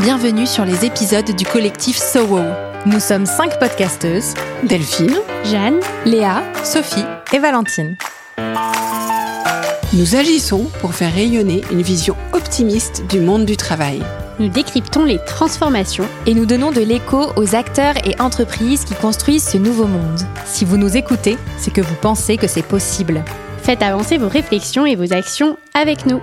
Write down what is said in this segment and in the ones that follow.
Bienvenue sur les épisodes du collectif SoWo. Nous sommes cinq podcasteuses Delphine, Jeanne, Léa, Sophie et Valentine. Nous agissons pour faire rayonner une vision optimiste du monde du travail. Nous décryptons les transformations et nous donnons de l'écho aux acteurs et entreprises qui construisent ce nouveau monde. Si vous nous écoutez, c'est que vous pensez que c'est possible. Faites avancer vos réflexions et vos actions avec nous.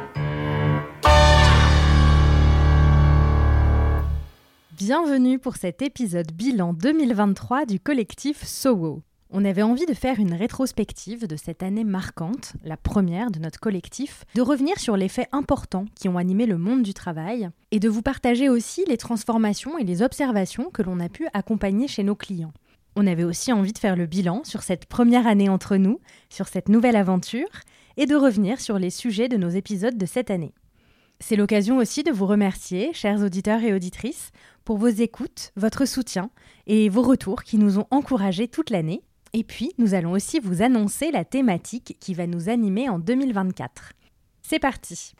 Bienvenue pour cet épisode bilan 2023 du collectif SOWO. On avait envie de faire une rétrospective de cette année marquante, la première de notre collectif, de revenir sur les faits importants qui ont animé le monde du travail et de vous partager aussi les transformations et les observations que l'on a pu accompagner chez nos clients. On avait aussi envie de faire le bilan sur cette première année entre nous, sur cette nouvelle aventure, et de revenir sur les sujets de nos épisodes de cette année. C'est l'occasion aussi de vous remercier, chers auditeurs et auditrices, pour vos écoutes, votre soutien et vos retours qui nous ont encouragés toute l'année et puis, nous allons aussi vous annoncer la thématique qui va nous animer en 2024. C'est parti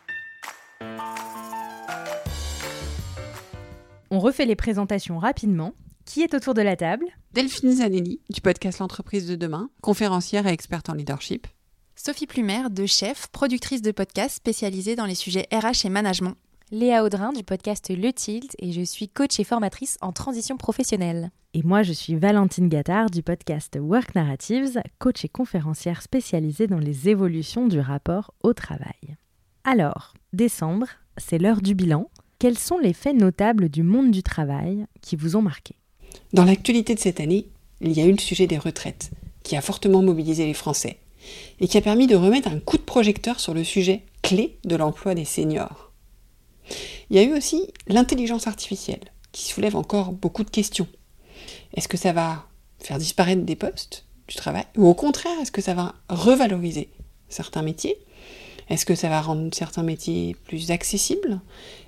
On refait les présentations rapidement. Qui est autour de la table? Delphine Zanelli, du podcast L'entreprise de demain, conférencière et experte en leadership. Sophie Plumer, de chef, productrice de podcast spécialisée dans les sujets RH et management. Léa Audrin du podcast Le Tilt et je suis coach et formatrice en transition professionnelle. Et moi, je suis Valentine Gattard du podcast Work Narratives, coach et conférencière spécialisée dans les évolutions du rapport au travail. Alors, décembre, c'est l'heure du bilan. Quels sont les faits notables du monde du travail qui vous ont marqué? Dans l'actualité de cette année, il y a eu le sujet des retraites, qui a fortement mobilisé les Français, et qui a permis de remettre un coup de projecteur sur le sujet clé de l'emploi des seniors. Il y a eu aussi l'intelligence artificielle, qui soulève encore beaucoup de questions. Est-ce que ça va faire disparaître des postes du travail? Ou au contraire, est-ce que ça va revaloriser certains métiers? Est-ce que ça va rendre certains métiers plus accessibles?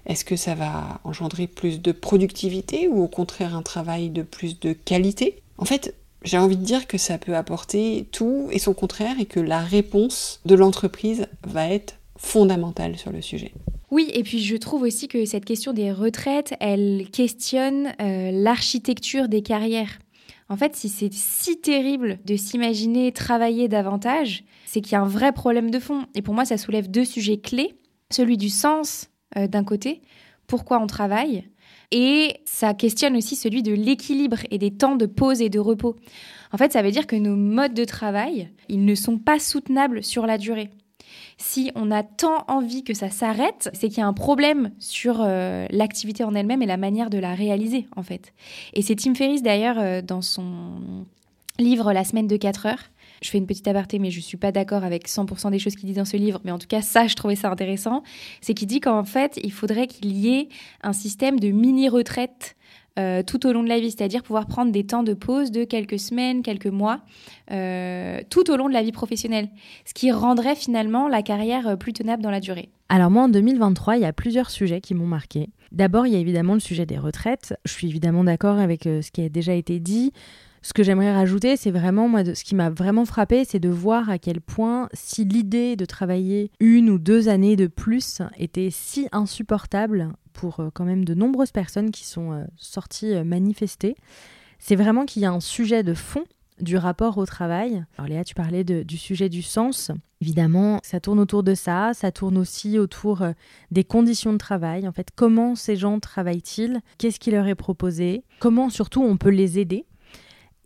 Est-ce que ça va engendrer plus de productivité ou au contraire un travail de plus de qualité? En fait, j'ai envie de dire que ça peut apporter tout et son contraire et que la réponse de l'entreprise va être fondamentale sur le sujet. Oui, et puis je trouve aussi que cette question des retraites, elle questionne euh, l'architecture des carrières. En fait, si c'est si terrible de s'imaginer travailler davantage, c'est qu'il y a un vrai problème de fond. Et pour moi, ça soulève deux sujets clés. Celui du sens euh, d'un côté, pourquoi on travaille, et ça questionne aussi celui de l'équilibre et des temps de pause et de repos. En fait, ça veut dire que nos modes de travail, ils ne sont pas soutenables sur la durée si on a tant envie que ça s'arrête, c'est qu'il y a un problème sur euh, l'activité en elle-même et la manière de la réaliser, en fait. Et c'est Tim Ferriss, d'ailleurs, euh, dans son livre La semaine de 4 heures, je fais une petite aparté, mais je ne suis pas d'accord avec 100% des choses qu'il dit dans ce livre. Mais en tout cas, ça, je trouvais ça intéressant. C'est qu'il dit qu'en fait, il faudrait qu'il y ait un système de mini-retraite euh, tout au long de la vie, c'est-à-dire pouvoir prendre des temps de pause de quelques semaines, quelques mois, euh, tout au long de la vie professionnelle, ce qui rendrait finalement la carrière euh, plus tenable dans la durée. Alors moi, en 2023, il y a plusieurs sujets qui m'ont marqué. D'abord, il y a évidemment le sujet des retraites. Je suis évidemment d'accord avec ce qui a déjà été dit. Ce que j'aimerais rajouter, c'est vraiment, moi, ce qui m'a vraiment frappé, c'est de voir à quel point, si l'idée de travailler une ou deux années de plus était si insupportable pour euh, quand même de nombreuses personnes qui sont euh, sorties euh, manifester, c'est vraiment qu'il y a un sujet de fond du rapport au travail. Alors Léa, tu parlais du sujet du sens. Évidemment, ça tourne autour de ça, ça tourne aussi autour des conditions de travail. En fait, comment ces gens travaillent-ils? Qu'est-ce qui leur est proposé? Comment surtout on peut les aider?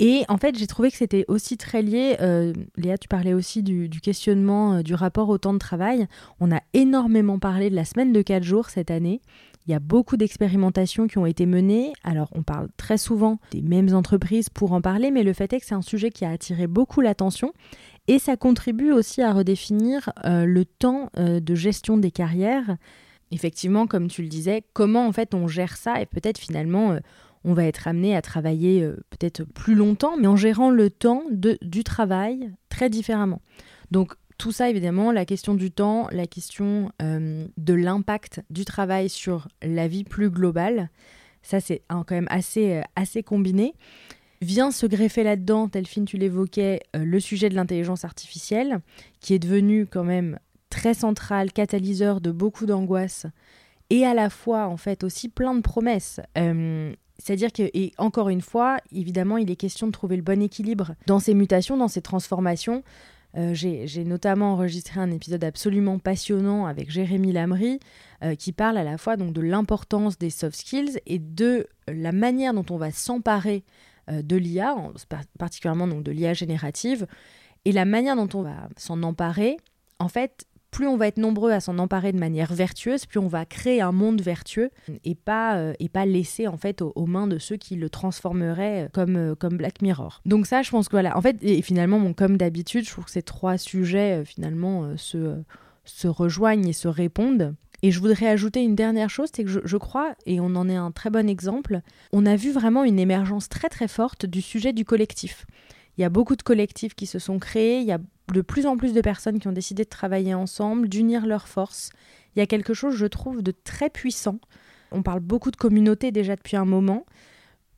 Et en fait, j'ai trouvé que c'était aussi très lié. Euh, Léa, tu parlais aussi du, questionnement euh, du rapport au temps de travail. On a énormément parlé de la semaine de 4 jours cette année. Il y a beaucoup d'expérimentations qui ont été menées. Alors, on parle très souvent des mêmes entreprises pour en parler, mais le fait est que c'est un sujet qui a attiré beaucoup l'attention et ça contribue aussi à redéfinir euh, le temps de gestion des carrières. Effectivement, comme tu le disais, comment en fait on gère ça et peut-être finalement on va être amené à travailler euh, peut-être plus longtemps, mais en gérant le temps de, du travail très différemment. Donc tout ça, évidemment, la question du temps, la question euh, de l'impact du travail sur la vie plus globale, ça c'est quand même assez, euh, assez combiné. Vient se greffer là-dedans, Delphine, tu l'évoquais, le sujet de l'intelligence artificielle, qui est devenu quand même très central, catalyseur de beaucoup d'angoisse et à la fois en fait aussi plein de promesses. C'est-à-dire que, et encore une fois, évidemment, il est question de trouver le bon équilibre dans ces mutations, dans ces transformations. Euh, j'ai notamment enregistré un épisode absolument passionnant avec Jérémy Lamry euh, qui parle à la fois donc de l'importance des soft skills et de la manière dont on va s'emparer de l'IA, particulièrement donc de l'IA générative, et la manière dont on va s'en emparer. En fait, plus on va être nombreux à s'en emparer de manière vertueuse, plus on va créer un monde vertueux et pas, euh, et pas laisser en fait aux, mains de ceux qui le transformeraient comme, euh, comme Black Mirror. Donc ça, je pense que voilà. En fait, et finalement, comme d'habitude, je trouve que ces trois sujets euh, finalement se, se rejoignent et se répondent. Et je voudrais ajouter une dernière chose, c'est que je, je, crois, et on en est un très bon exemple, on a vu vraiment une émergence très très forte du sujet du collectif. Il y a beaucoup de collectifs qui se sont créés, il y a de plus en plus de personnes qui ont décidé de travailler ensemble, d'unir leurs forces. Il y a quelque chose, je trouve, de très puissant. On parle beaucoup de communauté déjà depuis un moment.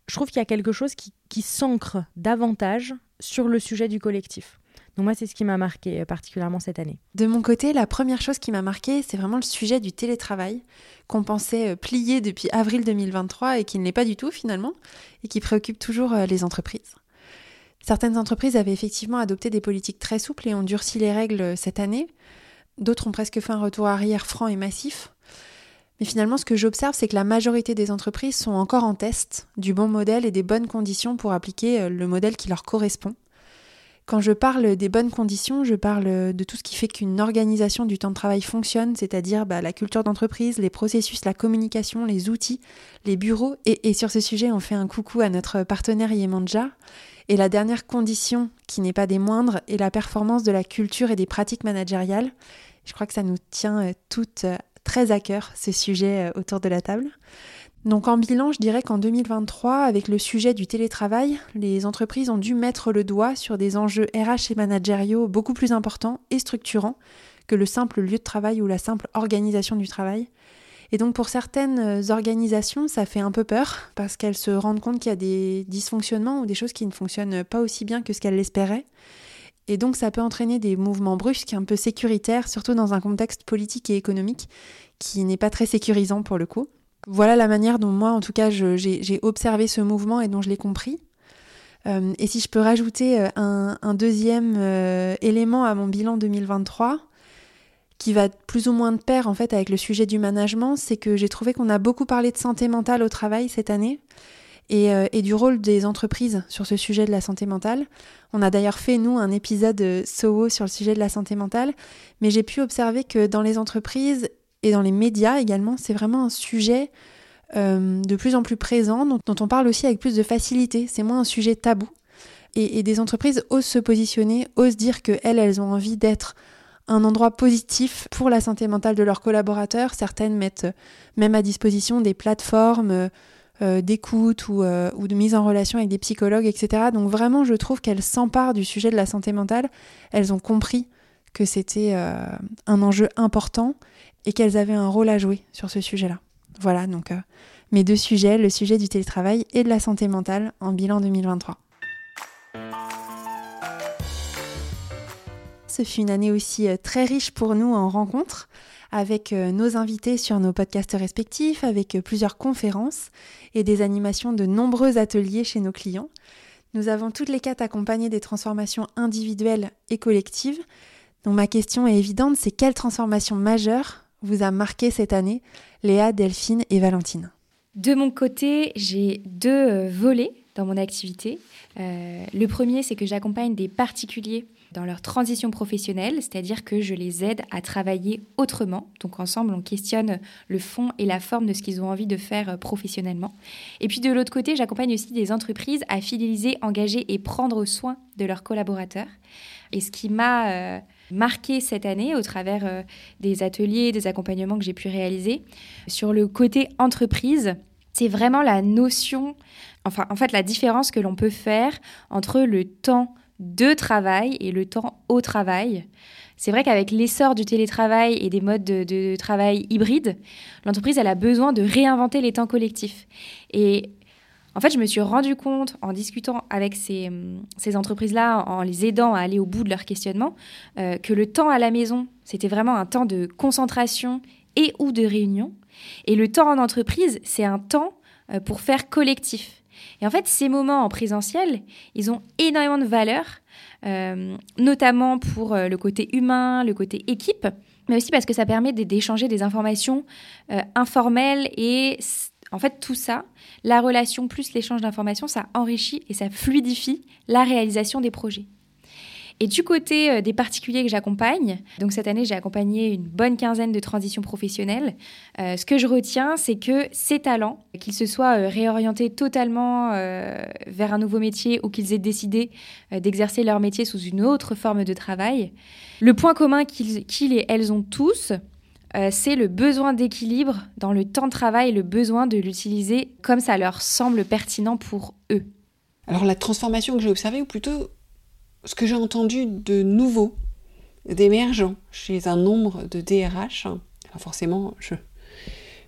Je trouve qu'il y a quelque chose qui, s'ancre davantage sur le sujet du collectif. Donc moi, c'est ce qui m'a marqué euh, particulièrement cette année. De mon côté, la première chose qui m'a marqué, c'est vraiment le sujet du télétravail, qu'on pensait euh, plié depuis avril 2023 et qui ne l'est pas du tout finalement, et qui préoccupe toujours euh, les entreprises. Certaines entreprises avaient effectivement adopté des politiques très souples et ont durci les règles cette année. D'autres ont presque fait un retour arrière franc et massif. Mais finalement, ce que j'observe, c'est que la majorité des entreprises sont encore en test du bon modèle et des bonnes conditions pour appliquer euh, le modèle qui leur correspond. Quand je parle des bonnes conditions, je parle de tout ce qui fait qu'une organisation du temps de travail fonctionne, c'est-à-dire bah, la culture d'entreprise, les processus, la communication, les outils, les bureaux. Et, et, sur ce sujet, on fait un coucou à notre partenaire Yemanja. Et la dernière condition, qui n'est pas des moindres, est la performance de la culture et des pratiques managériales. Je crois que ça nous tient euh, toutes euh, très à cœur, ce sujet euh, autour de la table. Donc en bilan, je dirais qu'en 2023, avec le sujet du télétravail, les entreprises ont dû mettre le doigt sur des enjeux RH et managériaux beaucoup plus importants et structurants que le simple lieu de travail ou la simple organisation du travail. Et donc pour certaines euh, organisations, ça fait un peu peur parce qu'elles se rendent compte qu'il y a des dysfonctionnements ou des choses qui ne fonctionnent pas aussi bien que ce qu'elles l'espéraient. Et donc ça peut entraîner des mouvements brusques, un peu sécuritaires, surtout dans un contexte politique et économique qui n'est pas très sécurisant pour le coup. Voilà la manière dont moi, en tout cas, j'ai observé ce mouvement et dont je l'ai compris. Euh, et si je peux rajouter euh, un, deuxième élément à mon bilan 2023, qui va plus ou moins de pair en fait avec le sujet du management, c'est que j'ai trouvé qu'on a beaucoup parlé de santé mentale au travail cette année et, euh, et, du rôle des entreprises sur ce sujet de la santé mentale. On a d'ailleurs fait, nous, un épisode euh, SOHO sur le sujet de la santé mentale, mais j'ai pu observer que dans les entreprises et dans les médias également, c'est vraiment un sujet euh, de plus en plus présent, dont, dont, on parle aussi avec plus de facilité. C'est moins un sujet tabou. Et, et des entreprises osent se positionner, osent dire qu'elles, elles ont envie d'être un endroit positif pour la santé mentale de leurs collaborateurs. Certaines mettent même à disposition des plateformes euh, d'écoute ou, euh, de mise en relation avec des psychologues, etc. Donc vraiment, je trouve qu'elles s'emparent du sujet de la santé mentale. Elles ont compris que c'était euh, un enjeu important et qu'elles avaient un rôle à jouer sur ce sujet-là. Voilà, donc mes deux sujets, le sujet du télétravail et de la santé mentale en bilan 2023. Ce fut une année aussi euh, très riche pour nous en rencontres avec euh, nos invités sur nos podcasts respectifs, avec euh, plusieurs conférences et des animations de nombreux ateliers chez nos clients. Nous avons toutes les quatre accompagné des transformations individuelles et collectives. Donc ma question est évidente, c'est quelle transformation majeure vous a marqué cette année, Léa, Delphine et Valentine? De mon côté, j'ai deux volets dans mon activité. le premier, c'est que j'accompagne des particuliers dans leur transition professionnelle, c'est-à-dire que je les aide à travailler autrement. Donc ensemble, on questionne le fond et la forme de ce qu'ils ont envie de faire euh, professionnellement. Et puis de l'autre côté, j'accompagne aussi des entreprises à fidéliser, engager et prendre soin de leurs collaborateurs. Et ce qui m'a euh, marqué cette année au travers euh, des ateliers, des accompagnements que j'ai pu réaliser, sur le côté entreprise, c'est vraiment la notion, enfin en fait la différence que l'on peut faire entre le temps de travail et le temps au travail. C'est vrai qu'avec l'essor du télétravail et des modes de, travail hybrides, l'entreprise a besoin de réinventer les temps collectifs. Et en fait, je me suis rendu compte en discutant avec ces, entreprises-là, en les aidant à aller au bout de leur questionnement, euh, que le temps à la maison, c'était vraiment un temps de concentration et ou de réunion, Et le temps en entreprise, c'est un temps euh, pour faire collectif. Et en fait, ces moments en présentiel, ils ont énormément de valeur, euh, notamment pour euh, le côté humain, le côté équipe, mais aussi parce que ça permet d'échanger des informations informelles et en fait, tout ça, la relation plus l'échange d'informations, ça enrichit et ça fluidifie la réalisation des projets. Et du côté euh, des particuliers que j'accompagne, donc cette année j'ai accompagné une bonne quinzaine de transitions professionnelles, euh, ce que je retiens c'est que ces talents, qu'ils se soient euh, réorientés totalement vers un nouveau métier ou qu'ils aient décidé d'exercer leur métier sous une autre forme de travail, le point commun qu'ils et elles ont tous, c'est le besoin d'équilibre dans le temps de travail, le besoin de l'utiliser comme ça leur semble pertinent pour eux. Alors la transformation que j'ai observée, ou plutôt ce que j'ai entendu de nouveau, d'émergent chez un nombre de DRH, forcément,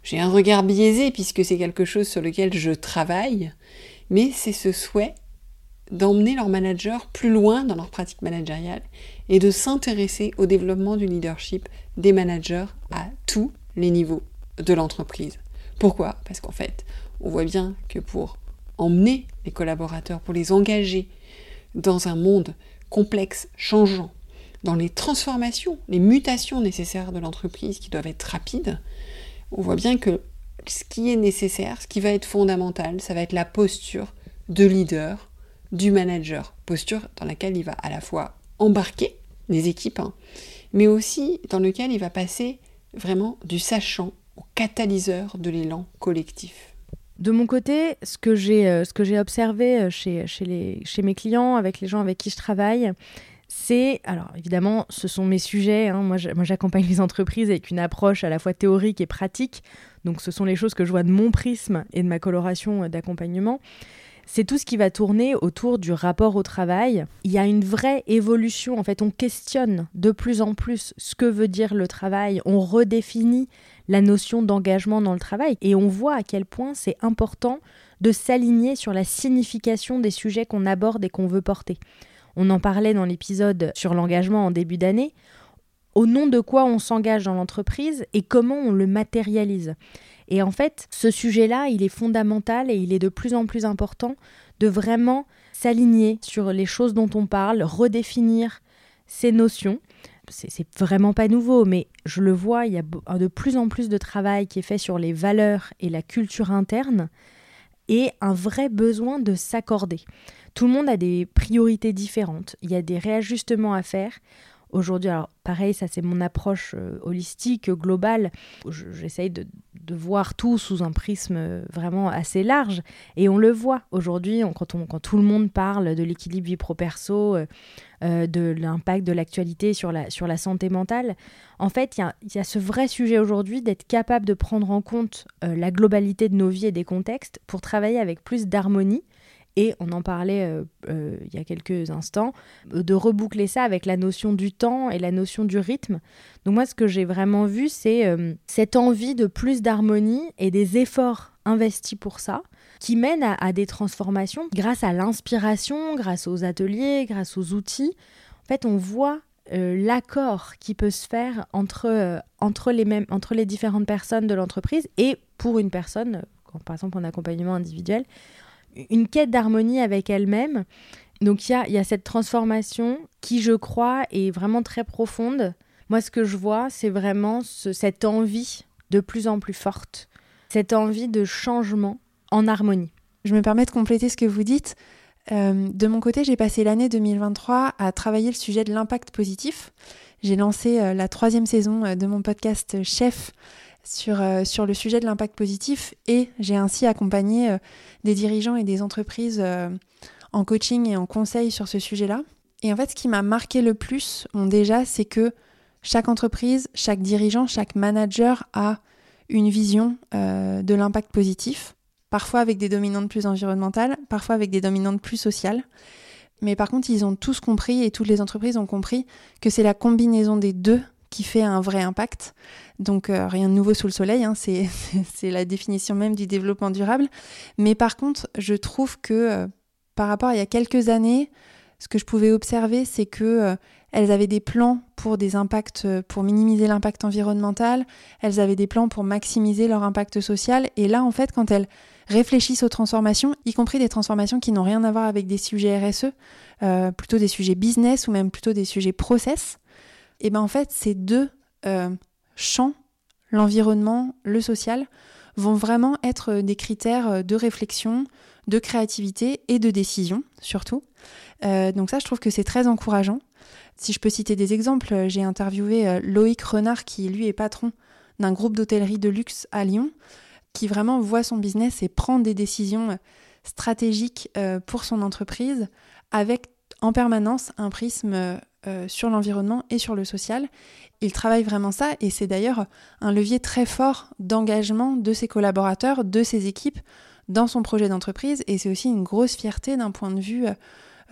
j'ai un regard biaisé puisque c'est quelque chose sur lequel je travaille, mais c'est ce souhait d'emmener leur manager plus loin dans leur pratique managériale et de s'intéresser au développement du leadership des managers à tous les niveaux de l'entreprise. Pourquoi? Parce qu'en fait, on voit bien que pour emmener les collaborateurs, pour les engager dans un monde complexe, changeant, dans les transformations, les mutations nécessaires de l'entreprise qui doivent être rapides, on voit bien que ce qui est nécessaire, ce qui va être fondamental, ça va être la posture de leader, du manager. Posture dans laquelle il va à la fois embarquer les équipes, hein, mais aussi dans lequel il va passer vraiment du sachant au catalyseur de l'élan collectif. De mon côté, ce que j'ai euh, observé euh, chez, mes clients, avec les gens avec qui je travaille, c'est, alors évidemment, ce sont mes sujets. Hein. moi, j'accompagne les entreprises avec une approche à la fois théorique et pratique. Donc, ce sont les choses que je vois de mon prisme et de ma coloration euh, d'accompagnement. C'est tout ce qui va tourner autour du rapport au travail. Il y a une vraie évolution. En fait, on questionne de plus en plus ce que veut dire le travail. On redéfinit la notion d'engagement dans le travail. Et on voit à quel point c'est important de s'aligner sur la signification des sujets qu'on aborde et qu'on veut porter. On en parlait dans l'épisode sur l'engagement en début d'année. Au nom de quoi on s'engage dans l'entreprise et comment on le matérialise. Et en fait, ce sujet-là, il est fondamental et il est de plus en plus important de vraiment s'aligner sur les choses dont on parle, redéfinir ces notions c'est vraiment pas nouveau, mais je le vois, il y a de plus en plus de travail qui est fait sur les valeurs et la culture interne et un vrai besoin de s'accorder. Tout le monde a des priorités différentes, il y a des réajustements à faire. Aujourd'hui, alors pareil, ça c'est mon approche euh, holistique, globale. J'essaye de, voir tout sous un prisme euh, vraiment assez large. Et on le voit aujourd'hui, quand, tout le monde parle de l'équilibre vie pro-perso, euh, de l'impact de l'actualité sur la, santé mentale. En fait, il y a, ce vrai sujet aujourd'hui d'être capable de prendre en compte la globalité de nos vies et des contextes pour travailler avec plus d'harmonie et on en parlait euh, euh, il y a quelques instants, de reboucler ça avec la notion du temps et la notion du rythme. Donc moi, ce que j'ai vraiment vu, c'est euh, cette envie de plus d'harmonie et des efforts investis pour ça, qui mènent à, des transformations grâce à l'inspiration, grâce aux ateliers, grâce aux outils. En fait, on voit l'accord qui peut se faire entre, entre, les mêmes, entre les différentes personnes de l'entreprise et pour une personne, par exemple en accompagnement individuel, une quête d'harmonie avec elle-même. Donc il y a, cette transformation qui, je crois, est vraiment très profonde. Moi, ce que je vois, c'est vraiment cette envie de plus en plus forte, cette envie de changement en harmonie. Je me permets de compléter ce que vous dites. Euh, de mon côté, j'ai passé l'année 2023 à travailler le sujet de l'impact positif. J'ai lancé euh, la troisième saison euh, de mon podcast Chef sur, euh, sur le sujet de l'impact positif et j'ai ainsi accompagné euh, des dirigeants et des entreprises euh, en coaching et en conseil sur ce sujet-là. Et en fait, ce qui m'a marqué le plus, déjà, c'est que chaque entreprise, chaque dirigeant, chaque manager a une vision de l'impact positif, parfois avec des dominantes plus environnementales, parfois avec des dominantes plus sociales. Mais par contre, ils ont tous compris et toutes les entreprises ont compris que c'est la combinaison des deux qui fait un vrai impact. Donc euh, rien de nouveau sous le soleil, hein, c'est la définition même du développement durable. Mais par contre, je trouve que euh, par rapport à il y a quelques années, ce que je pouvais observer, c'est que euh, elles avaient des plans pour des impacts, pour minimiser l'impact environnemental, elles avaient des plans pour maximiser leur impact social. Et là, en fait, quand elles réfléchissent aux transformations, y compris des transformations qui n'ont rien à voir avec des sujets RSE, plutôt des sujets business ou même plutôt des sujets process, et ben en fait, ces deux euh, champs, l'environnement, le social, vont vraiment être des critères de réflexion, de créativité et de décision, surtout. Euh, donc ça, je trouve que c'est très encourageant. Si je peux citer des exemples, j'ai interviewé Loïc Renard, qui lui est patron d'un groupe d'hôtellerie de luxe à Lyon, qui vraiment voit son business et prend des décisions stratégiques pour son entreprise avec en permanence un prisme euh, sur l'environnement et sur le social. Il travaille vraiment ça et c'est d'ailleurs un levier très fort d'engagement de ses collaborateurs, de ses équipes dans son projet d'entreprise et c'est aussi une grosse fierté d'un point de vue,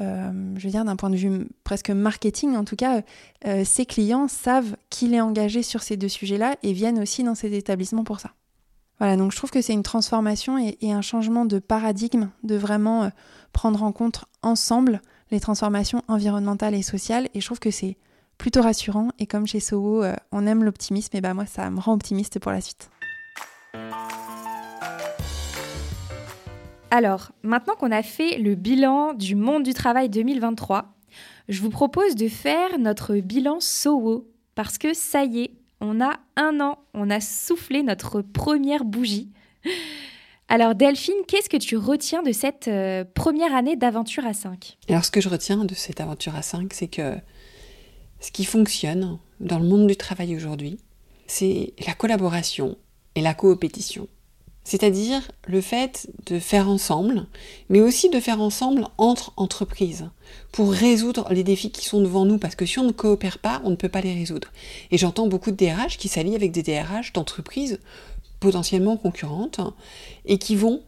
euh, je veux dire d'un point de vue presque marketing en tout cas, euh, ses clients savent qu'il est engagé sur ces deux sujets-là et viennent aussi dans ces établissements pour ça. Voilà, donc je trouve que c'est une transformation et, un changement de paradigme, de vraiment prendre en compte ensemble les transformations environnementales et sociales. Et je trouve que c'est plutôt rassurant. Et comme chez Soho, euh, on aime l'optimisme, et ben moi, ça me rend optimiste pour la suite. Alors, maintenant qu'on a fait le bilan du monde du travail 2023, je vous propose de faire notre bilan Soho. Parce que ça y est, on a un an, on a soufflé notre première bougie. Alors Delphine, qu'est-ce que tu retiens de cette euh, première année d'aventure à 5 Alors ce que je retiens de cette aventure à 5, c'est que ce qui fonctionne dans le monde du travail aujourd'hui, c'est la collaboration et la coopétition. C'est-à-dire le fait de faire ensemble, mais aussi de faire ensemble entre entreprises, pour résoudre les défis qui sont devant nous, parce que si on ne coopère pas, on ne peut pas les résoudre. Et j'entends beaucoup de DRH qui s'allient avec des DRH d'entreprises potentiellement concurrentes et qui vont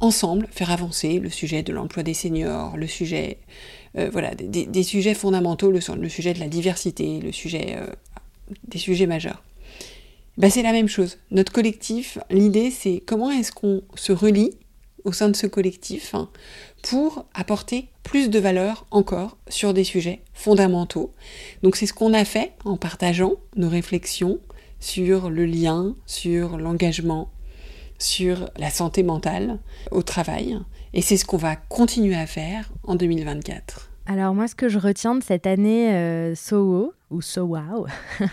ensemble faire avancer le sujet de l'emploi des seniors, le sujet, euh, voilà, des, sujets fondamentaux, le, sujet de la diversité, le sujet, euh, des sujets majeurs. Ben, c'est la même chose. Notre collectif, l'idée c'est comment est-ce qu'on se relie au sein de ce collectif hein, pour apporter plus de valeur encore sur des sujets fondamentaux. Donc c'est ce qu'on a fait en partageant nos réflexions, sur le lien, sur l'engagement, sur la santé mentale au travail. Et c'est ce qu'on va continuer à faire en 2024. Alors moi, ce que je retiens de cette année euh, So ou So Wow,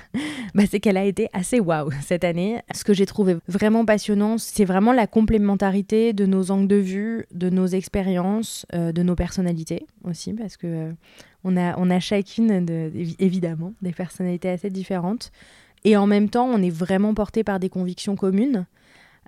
bah, c'est qu'elle a été assez wow cette année. Ce que j'ai trouvé vraiment passionnant, c'est vraiment la complémentarité de nos angles de vue, de nos expériences, euh, de nos personnalités aussi, parce que euh, on, a, on a chacune, de, évidemment, des personnalités assez différentes. Et en même temps, on est vraiment porté par des convictions communes.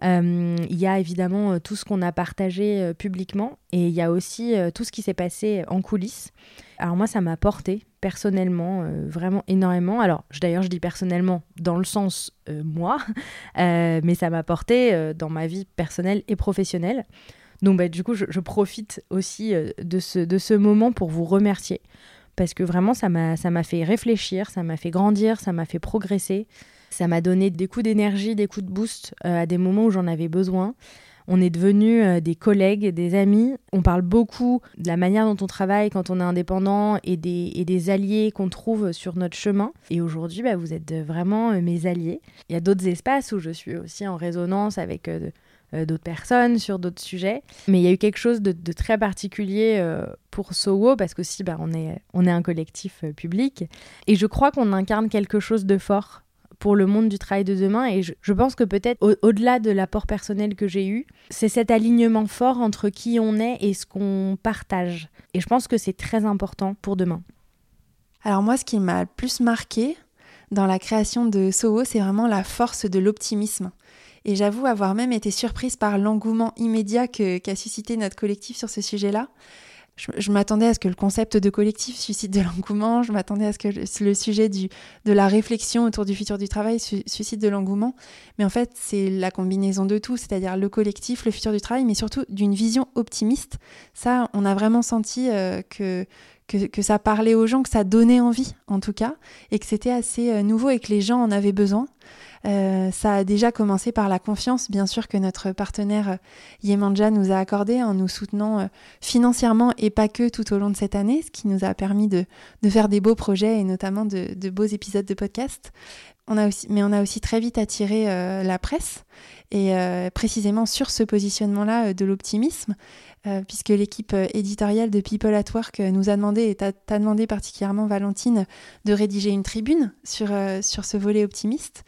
Euh, il y a évidemment euh, tout ce qu'on a partagé euh, publiquement et il y a aussi tout ce qui s'est passé en coulisses. Alors moi, ça m'a porté personnellement vraiment énormément. Alors d'ailleurs, je dis personnellement dans le sens moi, mais ça m'a porté dans ma vie personnelle et professionnelle. Donc bah, du coup, je, je profite aussi de, ce, de ce moment pour vous remercier parce que vraiment ça m'a ça m'a fait réfléchir, ça m'a fait grandir, ça m'a fait progresser, ça m'a donné des coups d'énergie, des coups de boost euh, à des moments où j'en avais besoin. On est devenus euh, des collègues, des amis. On parle beaucoup de la manière dont on travaille quand on est indépendant et des, et des alliés qu'on trouve sur notre chemin. Et aujourd'hui, bah, vous êtes vraiment euh, mes alliés. Il y a d'autres espaces où je suis aussi en résonance avec d'autres personnes sur d'autres sujets. Mais il y a eu quelque chose de, très particulier euh, pour Sowo parce qu'aussi bah, on, est, on est un collectif euh, public. Et je crois qu'on incarne quelque chose de fort pour le monde du travail de demain. Et je, pense que peut-être au-delà de l'apport personnel que j'ai eu, c'est cet alignement fort entre qui on est et ce qu'on partage. Et je pense que c'est très important pour demain. Alors moi, ce qui m'a le plus marqué dans la création de Soho, c'est vraiment la force de l'optimisme. Et j'avoue avoir même été surprise par l'engouement immédiat qu'a suscité notre collectif sur ce sujet-là. Je, m'attendais à ce que le concept de collectif suscite de l'engouement, je m'attendais à ce que le, sujet du, de la réflexion autour du futur du travail suscite de l'engouement. Mais en fait, c'est la combinaison de tout, c'est-à-dire le collectif, le futur du travail, mais surtout d'une vision optimiste. Ça, on a vraiment senti euh, que, que, ça parlait aux gens, que ça donnait envie, en tout cas, et que c'était assez euh, nouveau et que les gens en avaient besoin. Euh, ça a déjà commencé par la confiance, bien sûr, que notre partenaire euh, Yemanja nous a accordé en nous soutenant euh, financièrement et pas que tout au long de cette année, ce qui nous a permis de, faire des beaux projets et notamment de, de beaux épisodes de podcast. On a aussi, mais on a aussi très vite attiré la presse et précisément sur ce positionnement-là de l'optimisme. Euh, puisque l'équipe euh, éditoriale de People at Work euh, nous a demandé, et t'a demandé particulièrement Valentine, de rédiger une tribune sur, sur ce volet optimiste.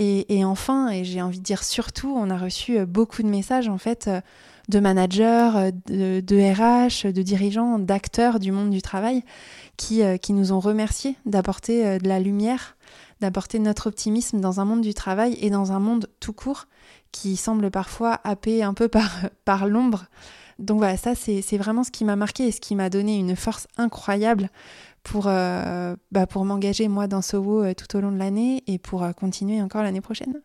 Et, enfin, et j'ai envie de dire surtout, on a reçu beaucoup de messages en fait de managers, de, de RH, de dirigeants, d'acteurs du monde du travail qui, qui nous ont remerciés d'apporter de la lumière, d'apporter notre optimisme dans un monde du travail et dans un monde tout court qui semble parfois happé un peu par, par l'ombre donc voilà, ça c'est vraiment ce qui m'a marqué et ce qui m'a donné une force incroyable pour, euh, bah, pour m'engager moi dans Sowo euh, tout au long de l'année et pour euh, continuer encore l'année prochaine.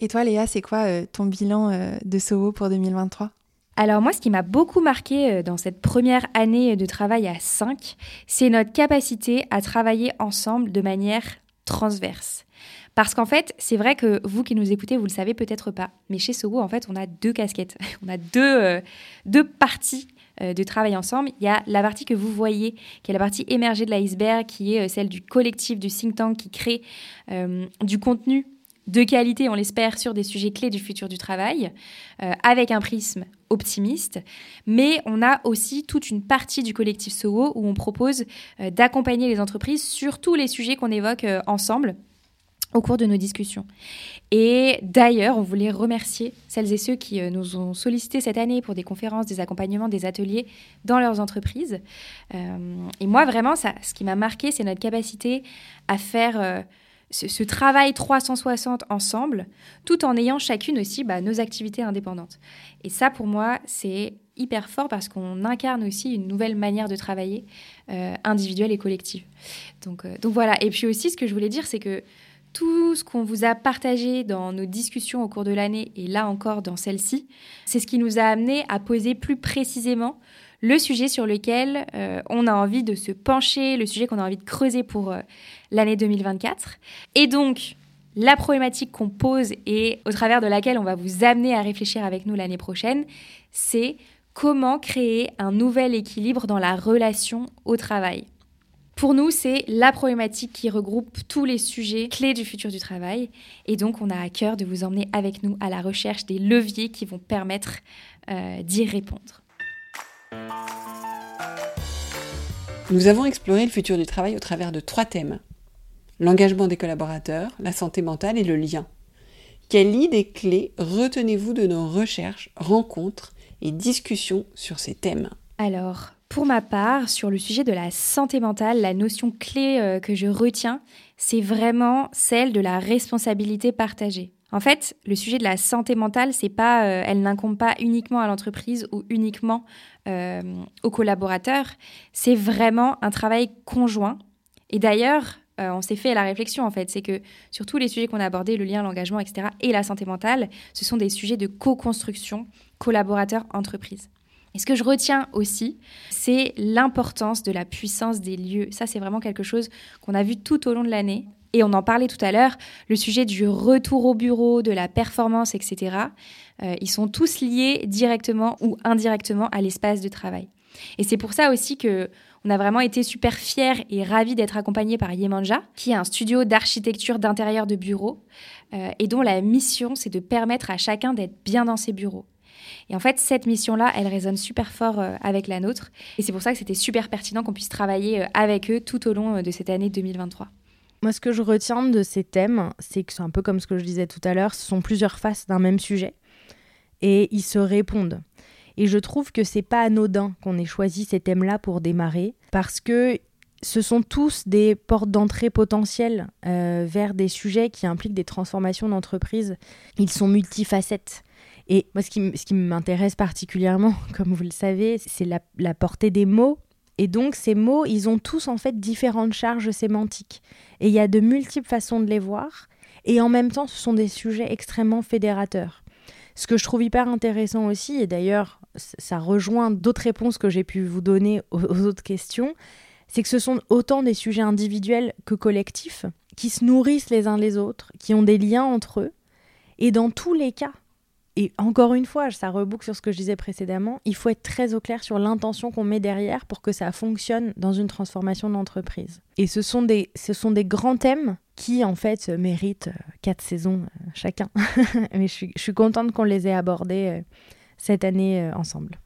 Et toi Léa, c'est quoi ton bilan de Sowo pour 2023 alors moi, ce qui m'a beaucoup marqué dans cette première année de travail à 5, c'est notre capacité à travailler ensemble de manière transverse. Parce qu'en fait, c'est vrai que vous qui nous écoutez, vous le savez peut-être pas, mais chez Sogo, en fait, on a deux casquettes. On a deux, euh, deux parties euh, de travail ensemble. Il y a la partie que vous voyez, qui est la partie émergée de l'iceberg, qui est euh, celle du collectif, du think tank, qui crée du contenu de qualité, on l'espère, sur des sujets clés du futur du travail, avec un prisme optimiste. Mais on a aussi toute une partie du collectif SOWO où on propose d'accompagner les entreprises sur tous les sujets qu'on évoque ensemble au cours de nos discussions. Et d'ailleurs, on voulait remercier celles et ceux qui euh, nous ont sollicité cette année pour des conférences, des accompagnements, des ateliers dans leurs entreprises. Euh, et moi, vraiment, ça, ce qui m'a marqué, c'est notre capacité à faire euh, ce, travail 360 ensemble, tout en ayant chacune aussi bah, nos activités indépendantes. Et ça, pour moi, c'est hyper fort parce qu'on incarne aussi une nouvelle manière de travailler individuelle et collective. Donc, donc voilà. Et puis aussi, ce que je voulais dire, c'est que tout ce qu'on vous a partagé dans nos discussions au cours de l'année et là encore dans celle-ci, c'est ce qui nous a amené à poser plus précisément le sujet sur lequel euh, on a envie de se pencher, le sujet qu'on a envie de creuser pour euh, l'année 2024. Et donc, la problématique qu'on pose et au travers de laquelle on va vous amener à réfléchir avec nous l'année prochaine, c'est comment créer un nouvel équilibre dans la relation au travail. Pour nous, c'est la problématique qui regroupe tous les sujets clés du futur du travail. Et donc, on a à cœur de vous emmener avec nous à la recherche des leviers qui vont permettre euh, d'y répondre. Nous avons exploré le futur du travail au travers de trois thèmes. L'engagement des collaborateurs, la santé mentale et le lien. Quelle idée clé retenez-vous de nos recherches, rencontres et discussions sur ces thèmes? Alors, pour ma part, sur le sujet de la santé mentale, la notion clé euh, que je retiens, c'est vraiment celle de la responsabilité partagée. En fait, le sujet de la santé mentale, c'est pas, euh, elle n'incombe pas uniquement à l'entreprise ou uniquement euh, aux collaborateurs. C'est vraiment un travail conjoint. Et d'ailleurs, on s'est fait la réflexion en fait, c'est que sur tous les sujets qu'on a abordés, le lien, l'engagement, etc., et la santé mentale, ce sont des sujets de co-construction collaborateur-entreprise. Et ce que je retiens aussi, c'est l'importance de la puissance des lieux. Ça, c'est vraiment quelque chose qu'on a vu tout au long de l'année. Et on en parlait tout à l'heure, le sujet du retour au bureau, de la performance, etc. Euh, ils sont tous liés directement ou indirectement à l'espace de travail. Et c'est pour ça aussi que on a vraiment été super fiers et ravis d'être accompagnés par Yemanja, qui est un studio d'architecture d'intérieur de bureau euh, et dont la mission, c'est de permettre à chacun d'être bien dans ses bureaux. Et en fait, cette mission-là, elle résonne super fort euh, avec la nôtre. Et c'est pour ça que c'était super pertinent qu'on puisse travailler avec eux tout au long de cette année 2023. Moi, ce que je retiens de ces thèmes, c'est que c'est un peu comme ce que je disais tout à l'heure, ce sont plusieurs faces d'un même sujet et ils se répondent. Et je trouve que c'est pas anodin qu'on ait choisi ces thèmes-là pour démarrer parce que ce sont tous des portes d'entrée potentielles vers des sujets qui impliquent des transformations d'entreprise. Ils sont multifacettes. Et moi, ce qui, m'intéresse particulièrement, comme vous le savez, c'est la, portée des mots. Et donc, ces mots, ils ont tous en fait différentes charges sémantiques. Et il y a de multiples façons de les voir. Et en même temps, ce sont des sujets extrêmement fédérateurs. Ce que je trouve hyper intéressant aussi, et d'ailleurs, ça rejoint d'autres réponses que j'ai pu vous donner aux autres questions, c'est que ce sont autant des sujets individuels que collectifs. qui se nourrissent les uns les autres, qui ont des liens entre eux. Et dans tous les cas, et encore une fois, ça reboucle sur ce que je disais précédemment, il faut être très au clair sur l'intention qu'on met derrière pour que ça fonctionne dans une transformation d'entreprise. Et ce sont, des, ce sont des grands thèmes qui, en fait, méritent euh, quatre saisons euh, chacun. Mais je suis, contente qu'on les ait abordés euh, cette année ensemble.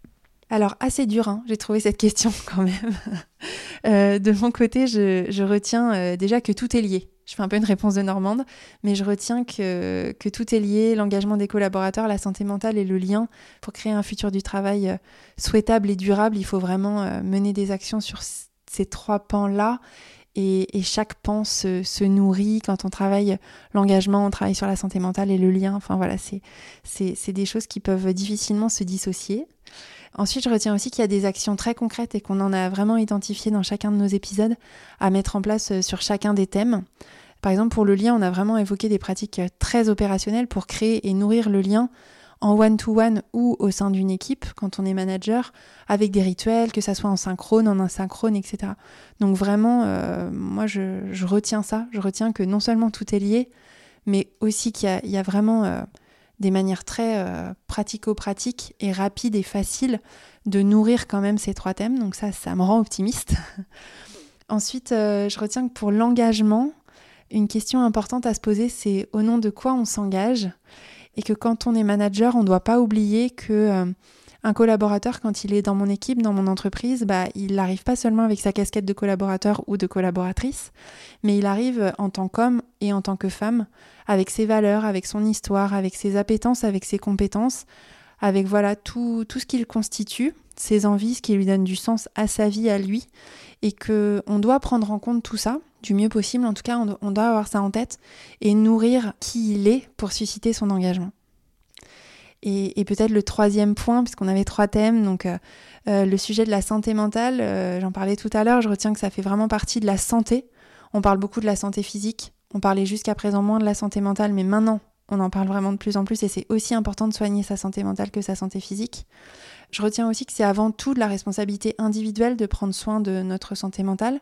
Alors, assez dur, hein, j'ai trouvé cette question quand même. de mon côté, je retiens déjà que tout est lié. Je fais un peu une réponse de Normande, mais je retiens que, tout est lié, l'engagement des collaborateurs, la santé mentale et le lien. Pour créer un futur du travail euh, souhaitable et durable, il faut vraiment euh, mener des actions sur ces trois pans-là. Et, et, chaque pan se, se, nourrit. Quand on travaille l'engagement, on travaille sur la santé mentale et le lien. Enfin voilà, c'est des choses qui peuvent difficilement se dissocier. Ensuite, je retiens aussi qu'il y a des actions très concrètes et qu'on en a vraiment identifié dans chacun de nos épisodes à mettre en place euh, sur chacun des thèmes. Par exemple, pour le lien, on a vraiment évoqué des pratiques euh, très opérationnelles pour créer et nourrir le lien en one-to-one ou au sein d'une équipe quand on est manager, avec des rituels, que ça soit en synchrone, en asynchrone, etc. Donc vraiment, euh, moi, je, retiens ça. Je retiens que non seulement tout est lié, mais aussi qu'il y, a vraiment des manières très euh, pratico-pratiques et rapides et faciles de nourrir quand même ces trois thèmes. Donc ça, ça me rend optimiste. Ensuite, euh, je retiens que pour l'engagement, une question importante à se poser, c'est au nom de quoi on s'engage? Et que quand on est manager, on ne doit pas oublier que euh, un collaborateur, quand il est dans mon équipe, dans mon entreprise, bah, il n'arrive pas seulement avec sa casquette de collaborateur ou de collaboratrice, mais il arrive en tant qu'homme et en tant que femme, avec ses valeurs, avec son histoire, avec ses appétences, avec ses compétences, avec voilà tout, tout ce qu'il constitue, ses envies, ce qui lui donne du sens à sa vie, à lui, et que on doit prendre en compte tout ça du mieux possible. En tout cas, on doit avoir ça en tête et nourrir qui il est pour susciter son engagement. Et, peut-être le troisième point, puisqu'on avait trois thèmes, donc euh, euh, le sujet de la santé mentale, euh, j'en parlais tout à l'heure, je retiens que ça fait vraiment partie de la santé. On parle beaucoup de la santé physique, on parlait jusqu'à présent moins de la santé mentale, mais maintenant on en parle vraiment de plus en plus et c'est aussi important de soigner sa santé mentale que sa santé physique. Je retiens aussi que c'est avant tout de la responsabilité individuelle de prendre soin de notre santé mentale.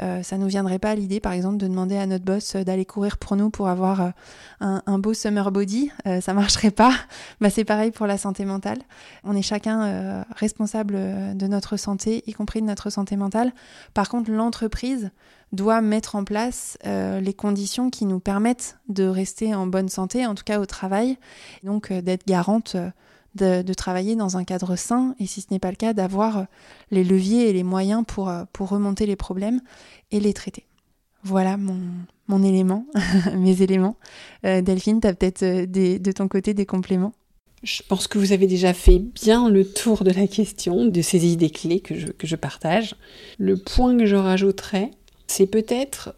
Euh, ça nous viendrait pas à l'idée, par exemple, de demander à notre boss euh, d'aller courir pour nous pour avoir euh, un, beau summer body. ça marcherait pas. bah, c'est pareil pour la santé mentale. On est chacun responsable de notre santé, y compris de notre santé mentale. Par contre, l'entreprise doit mettre en place les conditions qui nous permettent de rester en bonne santé, en tout cas au travail, donc d'être garante de, travailler dans un cadre sain et si ce n'est pas le cas, d'avoir les leviers et les moyens pour, euh, pour remonter les problèmes et les traiter. Voilà mon, mon élément, mes éléments. Euh, Delphine, tu as peut-être euh, de ton côté des compléments? Je pense que vous avez déjà fait bien le tour de la question, de ces idées clés que je, que je partage. Le point que je rajouterais, c'est peut-être,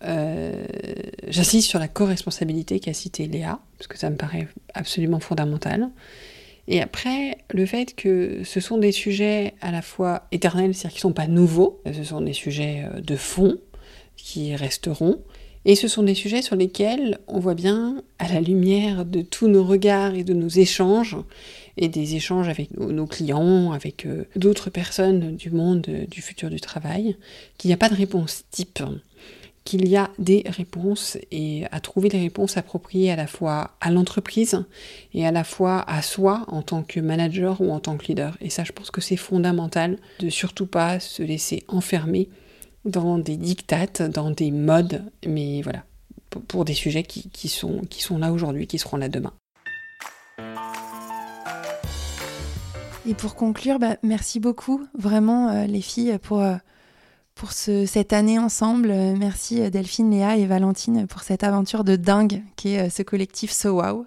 j'insiste sur la co-responsabilité qu'a cité Léa, parce que ça me paraît absolument fondamental. Et après, le fait que ce sont des sujets à la fois éternels, c'est-à-dire qu'ils ne sont pas nouveaux, ce sont des sujets euh, de fond qui resteront, et ce sont des sujets sur lesquels on voit bien, à la lumière de tous nos regards et de nos échanges, et des échanges avec nos, clients, avec euh, d'autres personnes du monde euh, du futur du travail, qu'il n'y a pas de réponse type qu'il y a des réponses et à trouver des réponses appropriées à la fois à l'entreprise et à la fois à soi en tant que manager ou en tant que leader. Et ça, je pense que c'est fondamental de surtout pas se laisser enfermer dans des dictates, dans des modes, mais voilà, pour des sujets qui, sont, qui sont là aujourd'hui, qui seront là demain. Et pour conclure, bah, merci beaucoup vraiment euh, les filles pour... Euh, cette année ensemble. Euh, merci Delphine, Léa et Valentine pour cette aventure de dingue qui est ce collectif So Wow.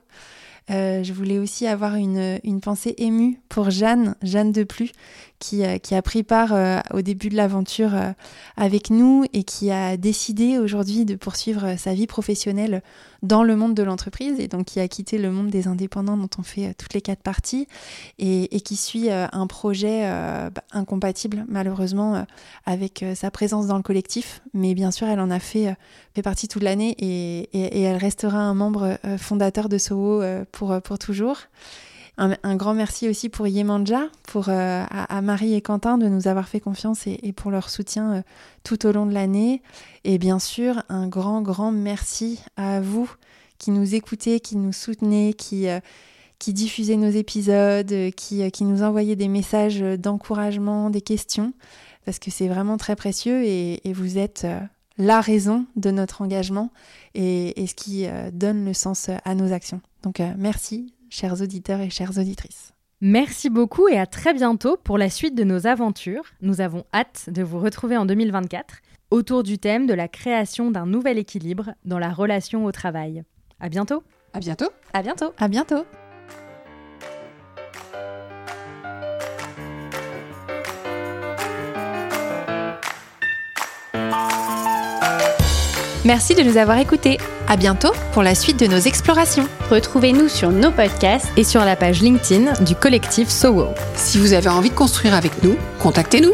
je voulais aussi avoir une, pensée émue pour Jeanne, Jeanne de Plus, qui a pris part au début de l'aventure avec nous et qui a décidé aujourd'hui de poursuivre sa vie professionnelle dans le monde de l'entreprise et donc qui a quitté le monde des indépendants dont on fait euh, toutes les quatre parties et, qui suit euh, un projet euh, bah, incompatible malheureusement avec sa présence dans le collectif. Mais bien sûr, elle en a fait, partie toute l'année et, et, elle restera un membre fondateur de Soho pour, pour toujours. Un, grand merci aussi pour Yemanja, pour à, Marie et Quentin de nous avoir fait confiance et, pour leur soutien tout au long de l'année. Et bien sûr, un grand, grand merci à vous qui nous écoutez, qui nous soutenez, qui qui diffusait nos épisodes, euh, qui, euh, qui nous envoyait des messages d'encouragement, des questions, parce que c'est vraiment très précieux et, vous êtes euh, la raison de notre engagement et, ce qui donne le sens à nos actions. Donc merci, chers auditeurs et chères auditrices. Merci beaucoup et à très bientôt pour la suite de nos aventures. Nous avons hâte de vous retrouver en 2024 autour du thème de la création d'un nouvel équilibre dans la relation au travail. À bientôt. À bientôt. À bientôt. À bientôt. Merci de nous avoir écoutés. À bientôt pour la suite de nos explorations. Retrouvez-nous sur nos podcasts et sur la page LinkedIn du collectif SOWO. Si vous avez envie de construire avec nous, contactez-nous.